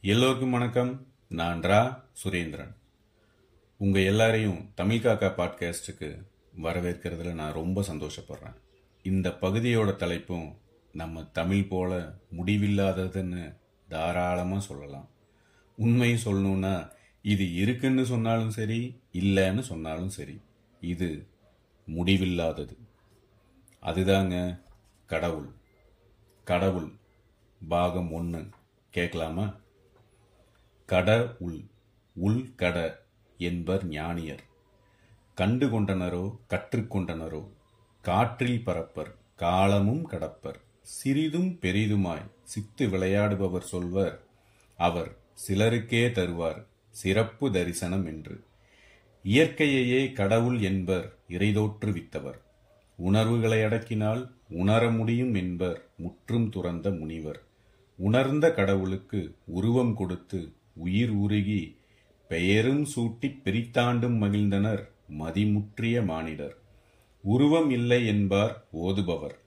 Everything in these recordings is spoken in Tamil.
எல்லோருக்கும் வணக்கம். நான் ரா. சுரேந்திரன். உங்கள் எல்லாரையும் தமிழ் காக்கா பாட்காஸ்ட்டுக்கு வரவேற்கிறதுல நான் ரொம்ப சந்தோஷப்படுறேன். இந்த பகுதியோட தலைப்பும் நம்ம தமிழ் போல முடிவில்லாததுன்னு தாராளமாக சொல்லலாம். உண்மையும் சொல்லணும்னா இது இருக்குன்னு சொன்னாலும் சரி இல்லைன்னு சொன்னாலும் சரி இது முடிவில்லாதது. அதுதாங்க கடவுள். கடவுள் பாகம் ஒன்று கேட்கலாமா? கட உள் உள் கட என்பர் ஞானியர். கண்டு கொண்டனரோ கற்றுக்கொண்டனரோ காற்றில் பரப்பர் காலமும் கடப்பர். சிறிதும் பெரிதுமாய் சித்து விளையாடுபவர் சொல்வர் அவர் சிலருக்கே தருவார் சிறப்பு தரிசனம் என்று. இயற்கையையே கடவுள் என்பர் இறைதோற்றுவித்தவர் உணர்வுகளை அடக்கினால் உணர முடியும் என்பர் முற்றும் துறந்த முனிவர். உணர்ந்த கடவுளுக்கு உருவம் கொடுத்து உயிர் உருகி பெயரும் சூட்டிப் பிரித்தாண்டும் மகிழ்ந்தனர் மதிமுற்றிய மானிடர். உருவம் இல்லை என்பார் ஓதுபவர்.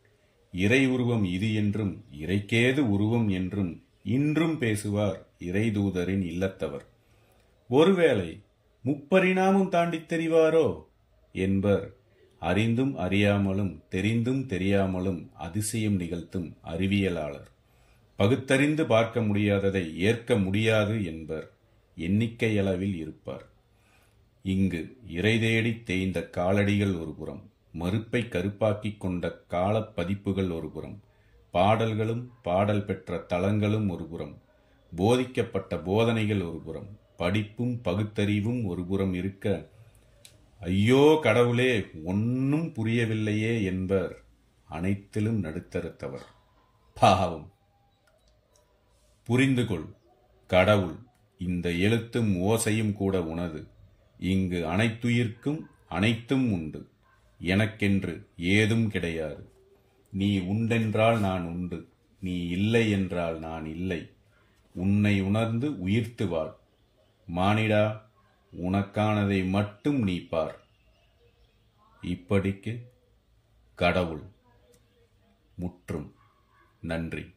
இறை உருவம் இது என்றும் இறைக்கேது உருவம் என்றும் இன்றும் பேசுவார் இறைதூதரின் இல்லத்தவர். ஒருவேளை முப்பரிணாமம் தாண்டித் தெரிவாரோ? என்பர். அறிந்தும் அறியாமலும் தெரிந்தும் தெரியாமலும் அதிசயம் நிகழ்த்தும் அறிவியலாளர். பகுத்தறிந்து பார்க்க முடியாததை ஏற்க முடியாது என்பர் எண்ணிக்கையளவில் இருப்பார். இங்கு இறை தேடித் தேய்ந்த காலடிகள் ஒருபுறம் மறுப்பை கருப்பாக்கிக் கொண்ட காலப் பதிப்புகள் ஒருபுறம் பாடல்களும் பாடல் பெற்ற தளங்களும் ஒருபுறம் போதிக்கப்பட்ட போதனைகள் ஒருபுறம் படிப்பும் பகுத்தறிவும் ஒருபுறம் இருக்க ஐயோ கடவுளே ஒன்னும் புரியவில்லையே என்பர் அனைத்திலும் நடுத்தரத்தவர். பாவம். புரிந்து கொள் கடவுள் இந்த எழுத்தும் ஓசையும் கூட உனது. இங்கு அனைத்துயிர்க்கும் அனைத்தும் உண்டு. எனக்கென்று ஏதும் கிடையாது. நீ உண்டென்றால் நான் உண்டு. நீ இல்லை என்றால் நான் இல்லை. உன்னை உணர்ந்து உயிர்த்து வாழ் மானிடா உனக்கானதை மட்டும் நீ பார். இப்படிக்கு கடவுள் முற்றும். நன்றி.